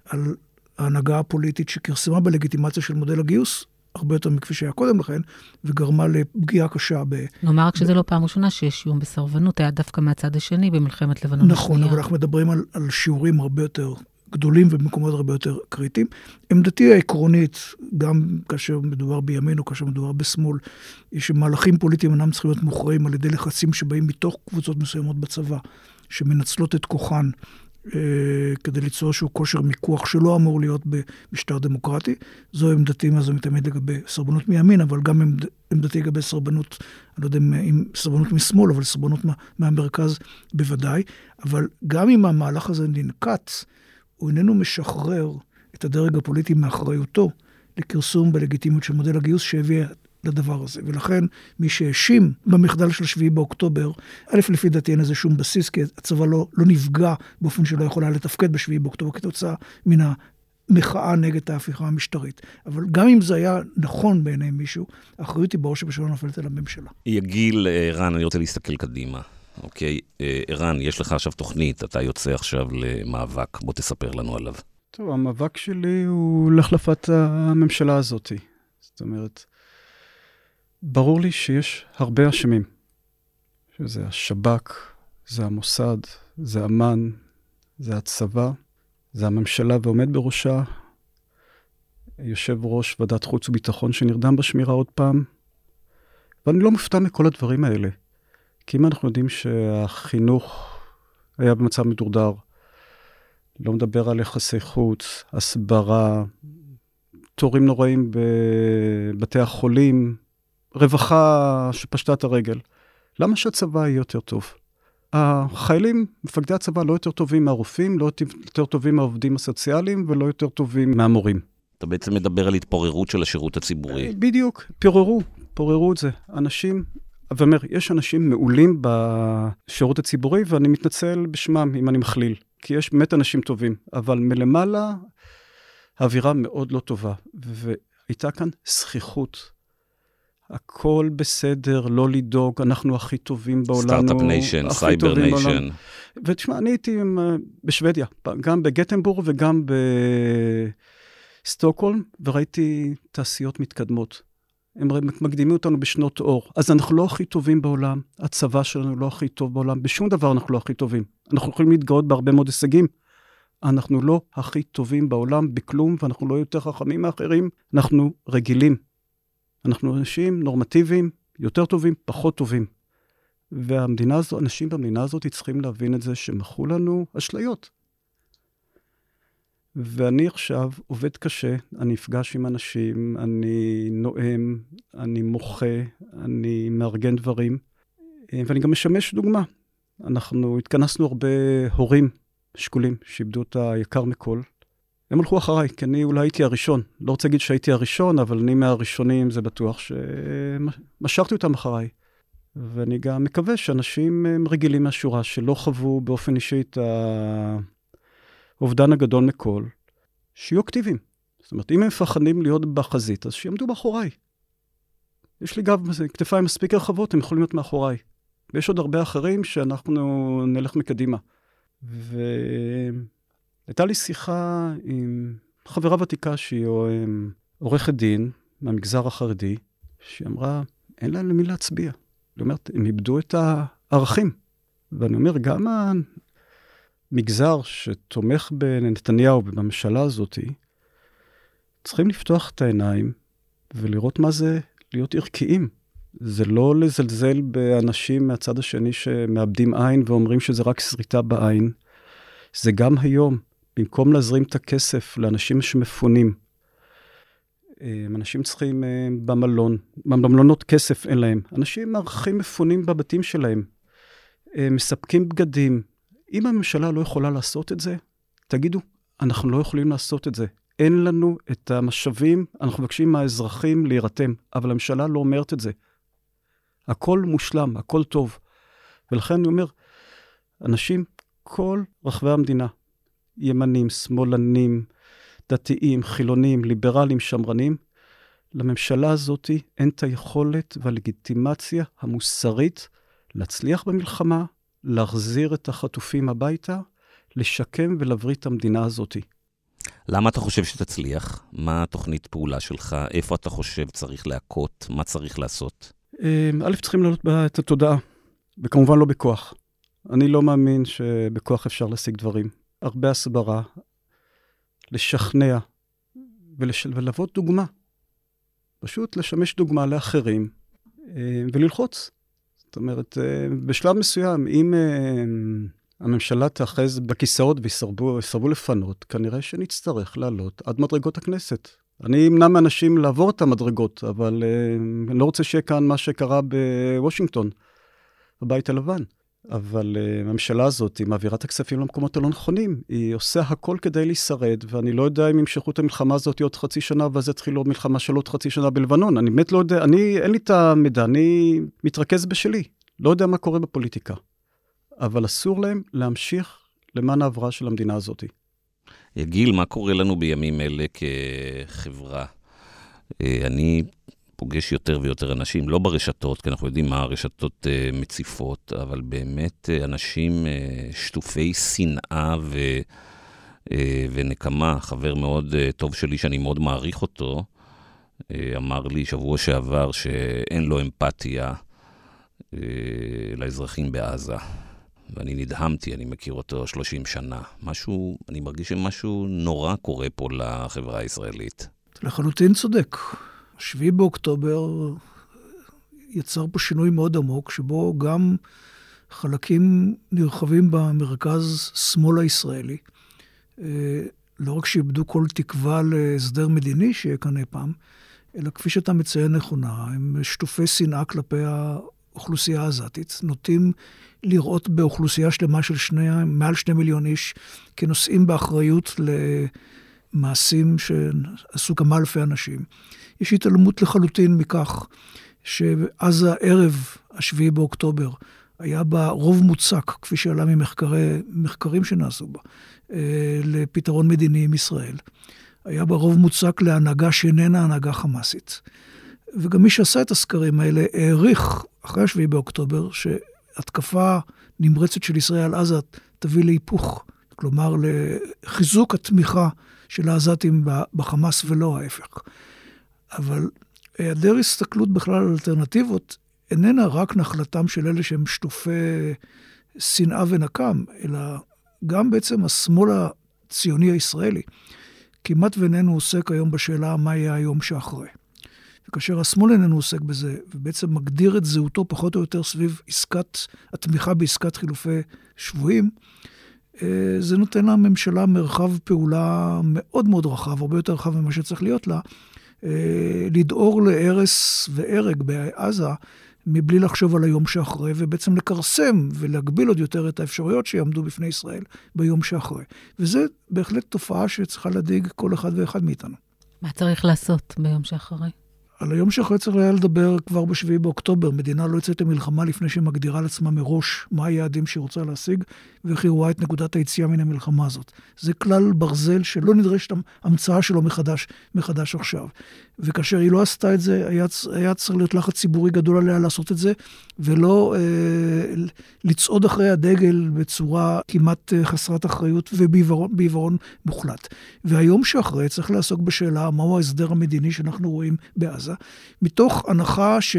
על ההנהגה הפוליטית שכרסמה בלגיטימציה של מודל הגיוס, הרבה יותר מכפי שהיה קודם לכן, וגרמה לפגיעה קשה ב... נאמר רק שזה לא פעם ראשונה שיש איום בסרבנות, היה דווקא מהצד השני במלחמת לבנון השנייה. נכון, אבל אנחנו מדברים על, על שיעורים הרבה יותר גדולים ובמקומות הרבה יותר קריטיים. עמדתי העקרונית, גם כאשר מדובר בימין או כאשר מדובר בשמאל, היא שמהלכים פוליטיים אינם צריכים להיות מוכרעים על ידי לחצים שבאים מתוך קבוצות מסוימות בצבא, שמנצלות את כוחן כדי ליצור איזשהו כושר מיקוח שלא אמור להיות במשטר דמוקרטי. זו עמדתי מאז ומתמיד לגבי סרבנות מימין, אבל גם עמד, עמדתי לגבי סרבנות, אני לא יודע אם סרבנות משמאל, אבל סרבנות מה, מהמרכז בוודאי. אבל גם אם המהלך הזה ננקט, הוא איננו משחרר את הדרג הפוליטי מאחריותו לכרסום בלגיטימיות של מודל הגיוס שהביא לדבר הזה. ולכן מי שהאשים במחדל של 7 באוקטובר, א', לפי דעתי אין לזה שום בסיס, כי הצבא לא, לא נפגע באופן שלא יכול היה לתפקד ב-7 באוקטובר כתוצאה מן המחאה נגד ההפיכה המשטרית. אבל גם אם זה היה נכון בעיני מישהו, האחריות היא בראש ובשלום נופלת על הממשלה. יגיל, אה, רן, אני רוצה להסתכל קדימה. אוקיי, אה, ערן, יש לך עכשיו תוכנית, אתה יוצא עכשיו למאבק, בוא תספר לנו עליו. טוב, המאבק שלי הוא להחלפת הממשלה הזאת. זאת אומרת, ברור לי שיש הרבה אשמים, שזה השב"כ, זה המוסד, זה אמ"ן, זה הצבא, זה הממשלה ועומד בראשה, יושב ראש ועדת חוץ וביטחון שנרדם בשמירה עוד פעם, ואני לא מופתע מכל הדברים האלה. כי אם אנחנו יודעים שהחינוך היה במצב מדורדר, לא מדבר על יחסי חוץ, הסברה, תורים נוראים בבתי החולים, רווחה שפשטה את הרגל. למה שהצבא יהיה יותר טוב? החיילים, מפקדי הצבא, לא יותר טובים מהרופאים, לא יותר טובים מהעובדים הסוציאליים ולא יותר טובים מהמורים. אתה בעצם מדבר על התפוררות של השירות הציבורי. בדיוק, פוררו, פוררו את זה. אנשים, ואומר, יש אנשים מעולים בשירות הציבורי, ואני מתנצל בשמם אם אני מכליל, כי יש באמת אנשים טובים, אבל מלמעלה האווירה מאוד לא טובה, והייתה כאן זחיחות. הכל בסדר, לא לדאוג, אנחנו הכי טובים בעולם. Start-Up Nation, Cyber Nation. ותשמע, אני הייתי בשוודיה, גם בגטנבורג וגם בסטוקהולם, וראיתי תעשיות מתקדמות. הם מקדימים אותנו בשנות אור. אז אנחנו לא הכי טובים בעולם, הצבא שלנו לא הכי טוב בעולם, בשום דבר אנחנו לא הכי טובים. אנחנו יכולים להתגאות בהרבה מאוד הישגים. אנחנו לא הכי טובים בעולם בכלום, ואנחנו לא יותר חכמים מאחרים, אנחנו רגילים. אנחנו אנשים נורמטיביים, יותר טובים, פחות טובים. והמדינה הזו, אנשים במדינה הזאת צריכים להבין את זה שמכרו לנו אשליות. ואני עכשיו עובד קשה, אני נפגש עם אנשים, אני נואם, אני מוחה, אני מארגן דברים, ואני גם משמש דוגמה. אנחנו התכנסנו הרבה הורים שקולים שאיבדו את היקר מכל. הם הלכו אחריי, כי אני אולי הייתי הראשון. לא רוצה להגיד שהייתי הראשון, אבל אני מהראשונים, זה בטוח שמשכתי אותם אחריי. ואני גם מקווה שאנשים הם רגילים מהשורה, שלא חוו באופן אישי את האובדן הגדול מכל, שיהיו אקטיביים. זאת אומרת, אם הם מפחדים להיות בחזית, אז שיעמדו מאחוריי. יש לי גב, כתפיים מספיק רחבות, הם יכולים להיות מאחוריי. ויש עוד הרבה אחרים שאנחנו נלך מקדימה. והייתה לי שיחה עם חברה ותיקה שהיא עורכת דין מהמגזר החרדי, שהיא אמרה, אין להם למי להצביע. היא אומרת, הם איבדו את הערכים. ואני אומר, גם המגזר שתומך בנתניהו ובממשלה הזאת, צריכים לפתוח את העיניים ולראות מה זה להיות ערכיים. זה לא לזלזל באנשים מהצד השני שמאבדים עין ואומרים שזה רק שריטה בעין. זה גם היום, במקום להזרים את הכסף לאנשים שמפונים, אה, אנשים צריכים אה, במלון, במלונות כסף אין להם. אנשים מארחים מפונים בבתים שלהם, אה, מספקים בגדים. אם הממשלה לא יכולה לעשות את זה, תגידו, אנחנו לא יכולים לעשות את זה. אין לנו את המשאבים, אנחנו מבקשים מהאזרחים להירתם, אבל הממשלה לא אומרת את זה. הכל מושלם, הכל טוב. ולכן אני אומר, אנשים, כל רחבי המדינה, ימנים, שמאלנים, דתיים, חילונים, ליברלים, שמרנים, לממשלה הזאת אין את היכולת והלגיטימציה המוסרית להצליח במלחמה, להחזיר את החטופים הביתה, לשקם ולהבריא את המדינה הזאת. למה אתה חושב שתצליח? מה התוכנית פעולה שלך? איפה אתה חושב צריך להכות? מה צריך לעשות? אמ, א', צריכים להעלות את התודעה, וכמובן לא בכוח. אני לא מאמין שבכוח אפשר להשיג דברים. הרבה הסברה, לשכנע ולש... ולהוות דוגמה. פשוט לשמש דוגמה לאחרים אה, וללחוץ. זאת אומרת, אה, בשלב מסוים, אם אה, הממשלה תאחז בכיסאות ויסרבו לפנות, כנראה שנצטרך לעלות עד מדרגות הכנסת. אני אמנע מאנשים לעבור את המדרגות, אבל אני לא רוצה שיהיה כאן מה שקרה בוושינגטון, בבית הלבן. אבל uh, הממשלה הזאת, היא מעבירה את הכספים למקומות הלא נכונים. היא עושה הכל כדי להישרד, ואני לא יודע אם ימשכו את המלחמה הזאת עוד חצי שנה, ואז יתחילו מלחמה של עוד חצי שנה בלבנון. אני באמת לא יודע, אני, אין לי את המידע, אני מתרכז בשלי. לא יודע מה קורה בפוליטיקה. אבל אסור להם להמשיך למען ההבראה של המדינה הזאת. יגיל, מה קורה לנו בימים אלה כחברה? אה, אני פוגש יותר ויותר אנשים, לא ברשתות, כי אנחנו יודעים מה הרשתות uh, מציפות, אבל באמת uh, אנשים uh, שטופי שנאה ו, ונקמה. חבר מאוד טוב שלי, שאני מאוד מעריך אותו, אמר לי שבוע שעבר שאין לו אמפתיה לאזרחים בעזה. ואני נדהמתי, אני מכיר אותו 30 שנה. משהו, אני מרגיש שמשהו נורא קורה פה לחברה הישראלית. לחלוטין צודק. 7 באוקטובר יצר פה שינוי מאוד עמוק, שבו גם חלקים נרחבים במרכז-שמאל הישראלי, אה, לא רק שאיבדו כל תקווה להסדר מדיני שיהיה כאן אי פעם, אלא כפי שאתה מציין נכונה, הם שטופי שנאה כלפי האוכלוסייה העזתית, נוטים לראות באוכלוסייה שלמה של שני, מעל שני מיליון איש כנושאים באחריות למעשים שעשו כמה אלפי אנשים. יש התעלמות לחלוטין מכך שעזה ערב השביעי באוקטובר היה בה רוב מוצק, כפי שעלה ממחקרים שנעשו בה, אה, לפתרון מדיני עם ישראל. היה בה רוב מוצק להנהגה שאיננה הנהגה חמאסית. וגם מי שעשה את הסקרים האלה העריך, אחרי השביעי באוקטובר, שהתקפה נמרצת של ישראל על עזה תביא להיפוך, כלומר לחיזוק התמיכה של העזתים בחמאס ולא ההפך. אבל היעדר הסתכלות בכלל על אלטרנטיבות איננה רק נחלתם של אלה שהם שטופי שנאה ונקם, אלא גם בעצם השמאל הציוני הישראלי כמעט ואיננו עוסק היום בשאלה מה יהיה היום שאחרי. וכאשר השמאל איננו עוסק בזה, ובעצם מגדיר את זהותו פחות או יותר סביב עסקת, התמיכה בעסקת חילופי שבויים, אה, זה נותן לממשלה מרחב פעולה מאוד מאוד רחב, הרבה יותר רחב ממה שצריך להיות לה, אה, לדהור להרס והרג בעזה, מבלי לחשוב על היום שאחרי, ובעצם לכרסם ולהגביל עוד יותר את האפשרויות שיעמדו בפני ישראל ביום שאחרי. וזו בהחלט תופעה שצריכה להדאיג כל אחד ואחד מאיתנו. מה צריך לעשות ביום שאחרי? על היום שאחרי צריך היה לדבר כבר ב-7 באוקטובר. מדינה לא יוצאת למלחמה לפני שהיא מגדירה לעצמה מראש מה היעדים שהיא רוצה להשיג, ואיך היא רואה את נקודת היציאה מן המלחמה הזאת. זה כלל ברזל שלא נדרשת המצאה שלו מחדש, מחדש עכשיו. וכאשר היא לא עשתה את זה, היה, היה צריך להיות לחץ ציבורי גדול עליה לעשות את זה, ולא אה, לצעוד אחרי הדגל בצורה כמעט אה, חסרת אחריות ובעיוורון מוחלט. והיום שאחרי צריך לעסוק בשאלה מהו ההסדר המדיני שאנחנו רואים בעזה, מתוך הנחה ש...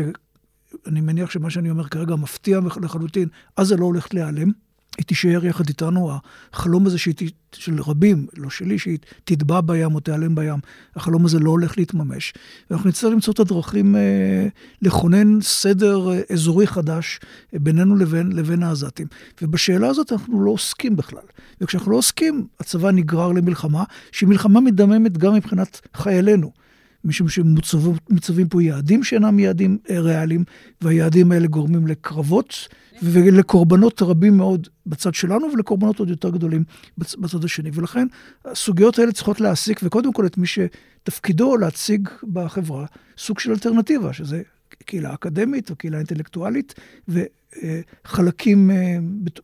אני מניח שמה שאני אומר כרגע מפתיע לחלוטין, עזה לא הולכת להיעלם. היא תישאר יחד איתנו, החלום הזה שהיא, של רבים, לא שלי, שהיא תטבע בים או תיעלם בים, החלום הזה לא הולך להתממש. ואנחנו נצטרך למצוא את הדרכים אה, לכונן סדר אה, אזורי חדש אה, בינינו לבין, לבין העזתים. ובשאלה הזאת אנחנו לא עוסקים בכלל. וכשאנחנו לא עוסקים, הצבא נגרר למלחמה, שהיא מלחמה מדממת גם מבחינת חיילינו. משום שמוצבים פה יעדים שאינם יעדים אה, ריאליים, והיעדים האלה גורמים לקרבות ולקורבנות רבים מאוד בצד שלנו, ולקורבנות עוד יותר גדולים בצד השני. ולכן הסוגיות האלה צריכות להעסיק, וקודם כל את מי שתפקידו להציג בחברה סוג של אלטרנטיבה, שזה קהילה אקדמית או קהילה אינטלקטואלית, וחלקים אה,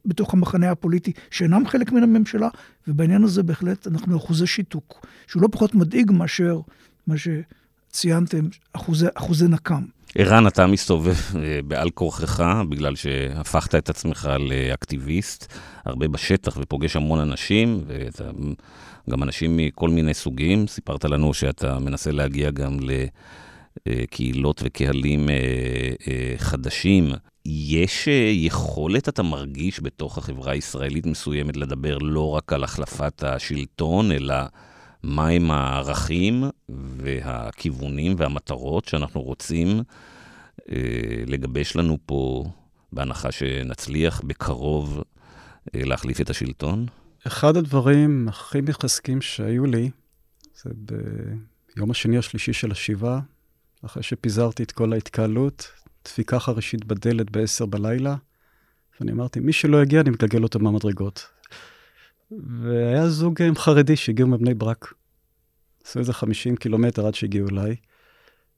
בתוך המחנה הפוליטי שאינם חלק מן הממשלה, ובעניין הזה בהחלט אנחנו אחוזי שיתוק, שהוא לא פחות מדאיג מאשר מה שציינתם, אחוזי, אחוזי נקם. ערן, אתה מסתובב אה, בעל כורחך, בגלל שהפכת את עצמך לאקטיביסט, הרבה בשטח ופוגש המון אנשים, וגם אנשים מכל מיני סוגים. סיפרת לנו שאתה מנסה להגיע גם לקהילות וקהלים אה, אה, חדשים. יש יכולת, אתה מרגיש, בתוך החברה הישראלית מסוימת, לדבר לא רק על החלפת השלטון, אלא... מהם הערכים והכיוונים והמטרות שאנחנו רוצים אה, לגבש לנו פה, בהנחה שנצליח בקרוב אה, להחליף את השלטון? אחד הדברים הכי מחזקים שהיו לי, זה ביום השני השלישי של השבעה, אחרי שפיזרתי את כל ההתקהלות, דפיקה חרישית בדלת ב-10 בלילה, ואני אמרתי, מי שלא יגיע, אני מגלגל אותו מהמדרגות. והיה זוג חרדי שהגיעו מבני ברק. עשו איזה 50 קילומטר עד שהגיעו אליי.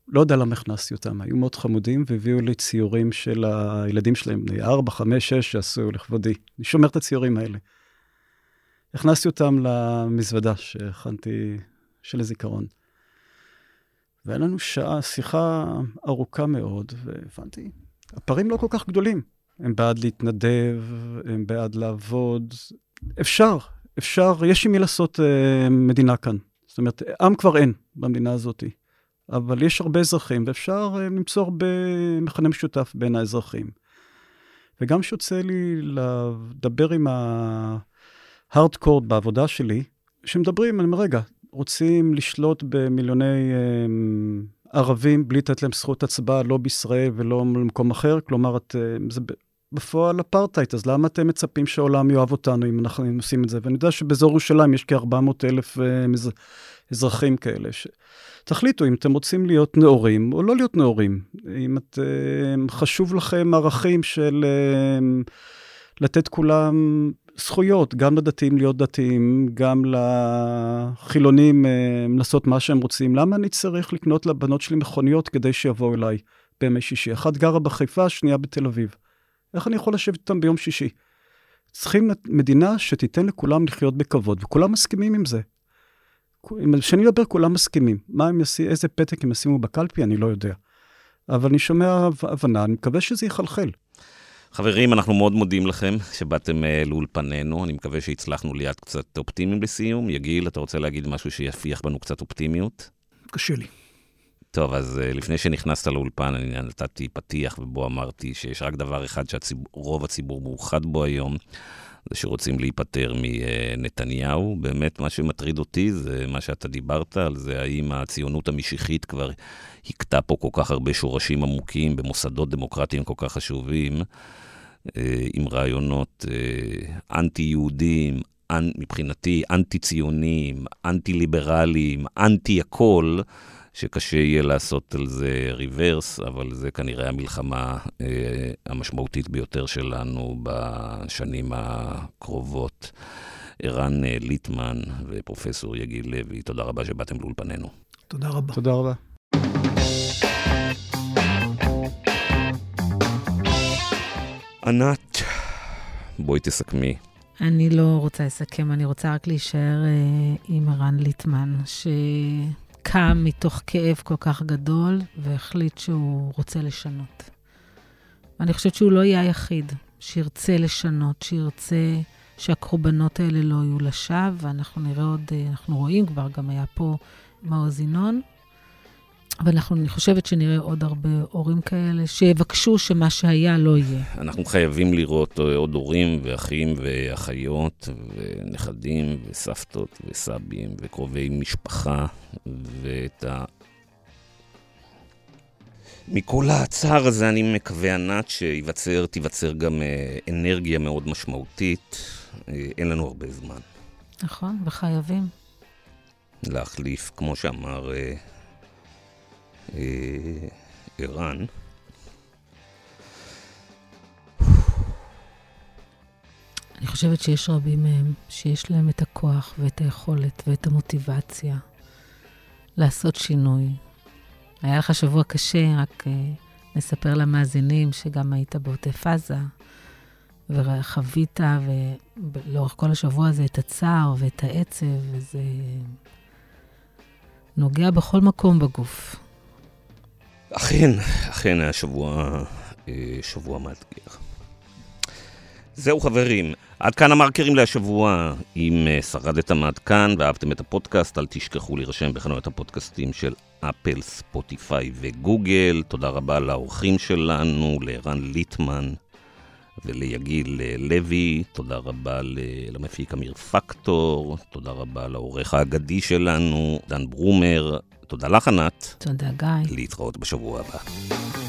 לא יודע למה הכנסתי אותם, היו מאוד חמודים והביאו לי ציורים של הילדים שלהם, בני 4, 5, 6, שעשו לכבודי. אני שומר את הציורים האלה. הכנסתי אותם למזוודה שהכנתי של הזיכרון. והיה לנו שעה, שיחה ארוכה מאוד, והבנתי, הפערים לא כל כך גדולים. הם בעד להתנדב, הם בעד לעבוד, אפשר, אפשר, יש עם מי לעשות אה, מדינה כאן. זאת אומרת, עם כבר אין במדינה הזאת, אבל יש הרבה אזרחים, ואפשר אה, למצוא הרבה מכנה משותף בין האזרחים. וגם כשיוצא לי לדבר עם ההארדקור בעבודה שלי, שמדברים, אני אומר, רגע, רוצים לשלוט במיליוני אה, ערבים בלי לתת להם זכות הצבעה, לא בישראל ולא במקום אחר, כלומר, את, אה, זה בפועל אפרטהייד, אז למה אתם מצפים שהעולם יאהב אותנו אם אנחנו עושים את זה? ואני יודע שבאזור ירושלים יש כ-400 אלף uh, אזרחים כאלה. ש... תחליטו אם אתם רוצים להיות נאורים או לא להיות נאורים. אם את, uh, חשוב לכם ערכים של uh, לתת כולם זכויות, גם לדתיים להיות דתיים, גם לחילונים uh, לעשות מה שהם רוצים. למה אני צריך לקנות לבנות שלי מכוניות כדי שיבואו אליי בימי שישי? אחת גרה בחיפה, שנייה בתל אביב. איך אני יכול לשבת איתם ביום שישי? צריכים מדינה שתיתן לכולם לחיות בכבוד, וכולם מסכימים עם זה. כשאני מדבר, כולם מסכימים. מה הם יעשו, איזה פתק הם ישימו בקלפי, אני לא יודע. אבל אני שומע הבנה, אני מקווה שזה יחלחל. חברים, אנחנו מאוד מודים לכם שבאתם uh, לאולפנינו. אני מקווה שהצלחנו להיות קצת אופטימיים לסיום. יגיל, אתה רוצה להגיד משהו שיפיח בנו קצת אופטימיות? קשה לי. טוב, אז uh, לפני שנכנסת לאולפן, אני נתתי פתיח ובו אמרתי שיש רק דבר אחד שרוב הציבור מאוחד בו היום, זה שרוצים להיפטר מנתניהו. באמת, מה שמטריד אותי זה מה שאתה דיברת על זה, האם הציונות המשיחית כבר הכתה פה כל כך הרבה שורשים עמוקים במוסדות דמוקרטיים כל כך חשובים, אה, עם רעיונות אה, אנטי-יהודים, מבחינתי אנטי-ציונים, אנטי-ליברליים, אנטי-הכל. שקשה יהיה לעשות על זה ריברס, אבל זה כנראה המלחמה אה, המשמעותית ביותר שלנו בשנים הקרובות. ערן אה, ליטמן ופרופסור יגיל לוי, תודה רבה שבאתם לאולפנינו. תודה רבה. תודה רבה. ענת, בואי תסכמי. אני לא רוצה לסכם, אני רוצה רק להישאר אה, עם ערן ליטמן, ש... קם מתוך כאב כל כך גדול והחליט שהוא רוצה לשנות. אני חושבת שהוא לא יהיה היחיד שירצה לשנות, שירצה שהקורבנות האלה לא יהיו לשווא, ואנחנו נראה עוד, אנחנו רואים כבר, גם היה פה מעוז ינון, אבל אנחנו, אני חושבת שנראה עוד הרבה הורים כאלה שיבקשו שמה שהיה לא יהיה. אנחנו חייבים לראות עוד הורים ואחים ואחיות ונכדים וסבתות וסבים וקרובי משפחה ואת ה... מכל הצער הזה אני מקווה, ענת, שתיווצר גם אה, אנרגיה מאוד משמעותית. אה, אין לנו הרבה זמן. נכון, וחייבים. להחליף, כמו שאמר אה, ערן. אני חושבת שיש רבים מהם שיש להם את הכוח ואת היכולת ואת המוטיבציה לעשות שינוי. היה לך שבוע קשה, רק uh, נספר למאזינים שגם היית בעוטף עזה, וחווית, ולאורך כל השבוע הזה, את הצער ואת העצב, וזה נוגע בכל מקום בגוף. אכן, אכן היה שבוע, אה, שבוע מאתגר. זהו חברים, עד כאן המרקרים להשבוע. אם אה, שרדתם עד כאן ואהבתם את הפודקאסט, אל תשכחו להירשם בחנויות הפודקאסטים של אפל, ספוטיפיי וגוגל. תודה רבה לאורחים שלנו, לערן ליטמן וליגיל אה, לוי. תודה רבה למפיק אמיר פקטור. תודה רבה לעורך האגדי שלנו, דן ברומר. תודה לך, ענת. תודה, גיא. להתראות בשבוע הבא.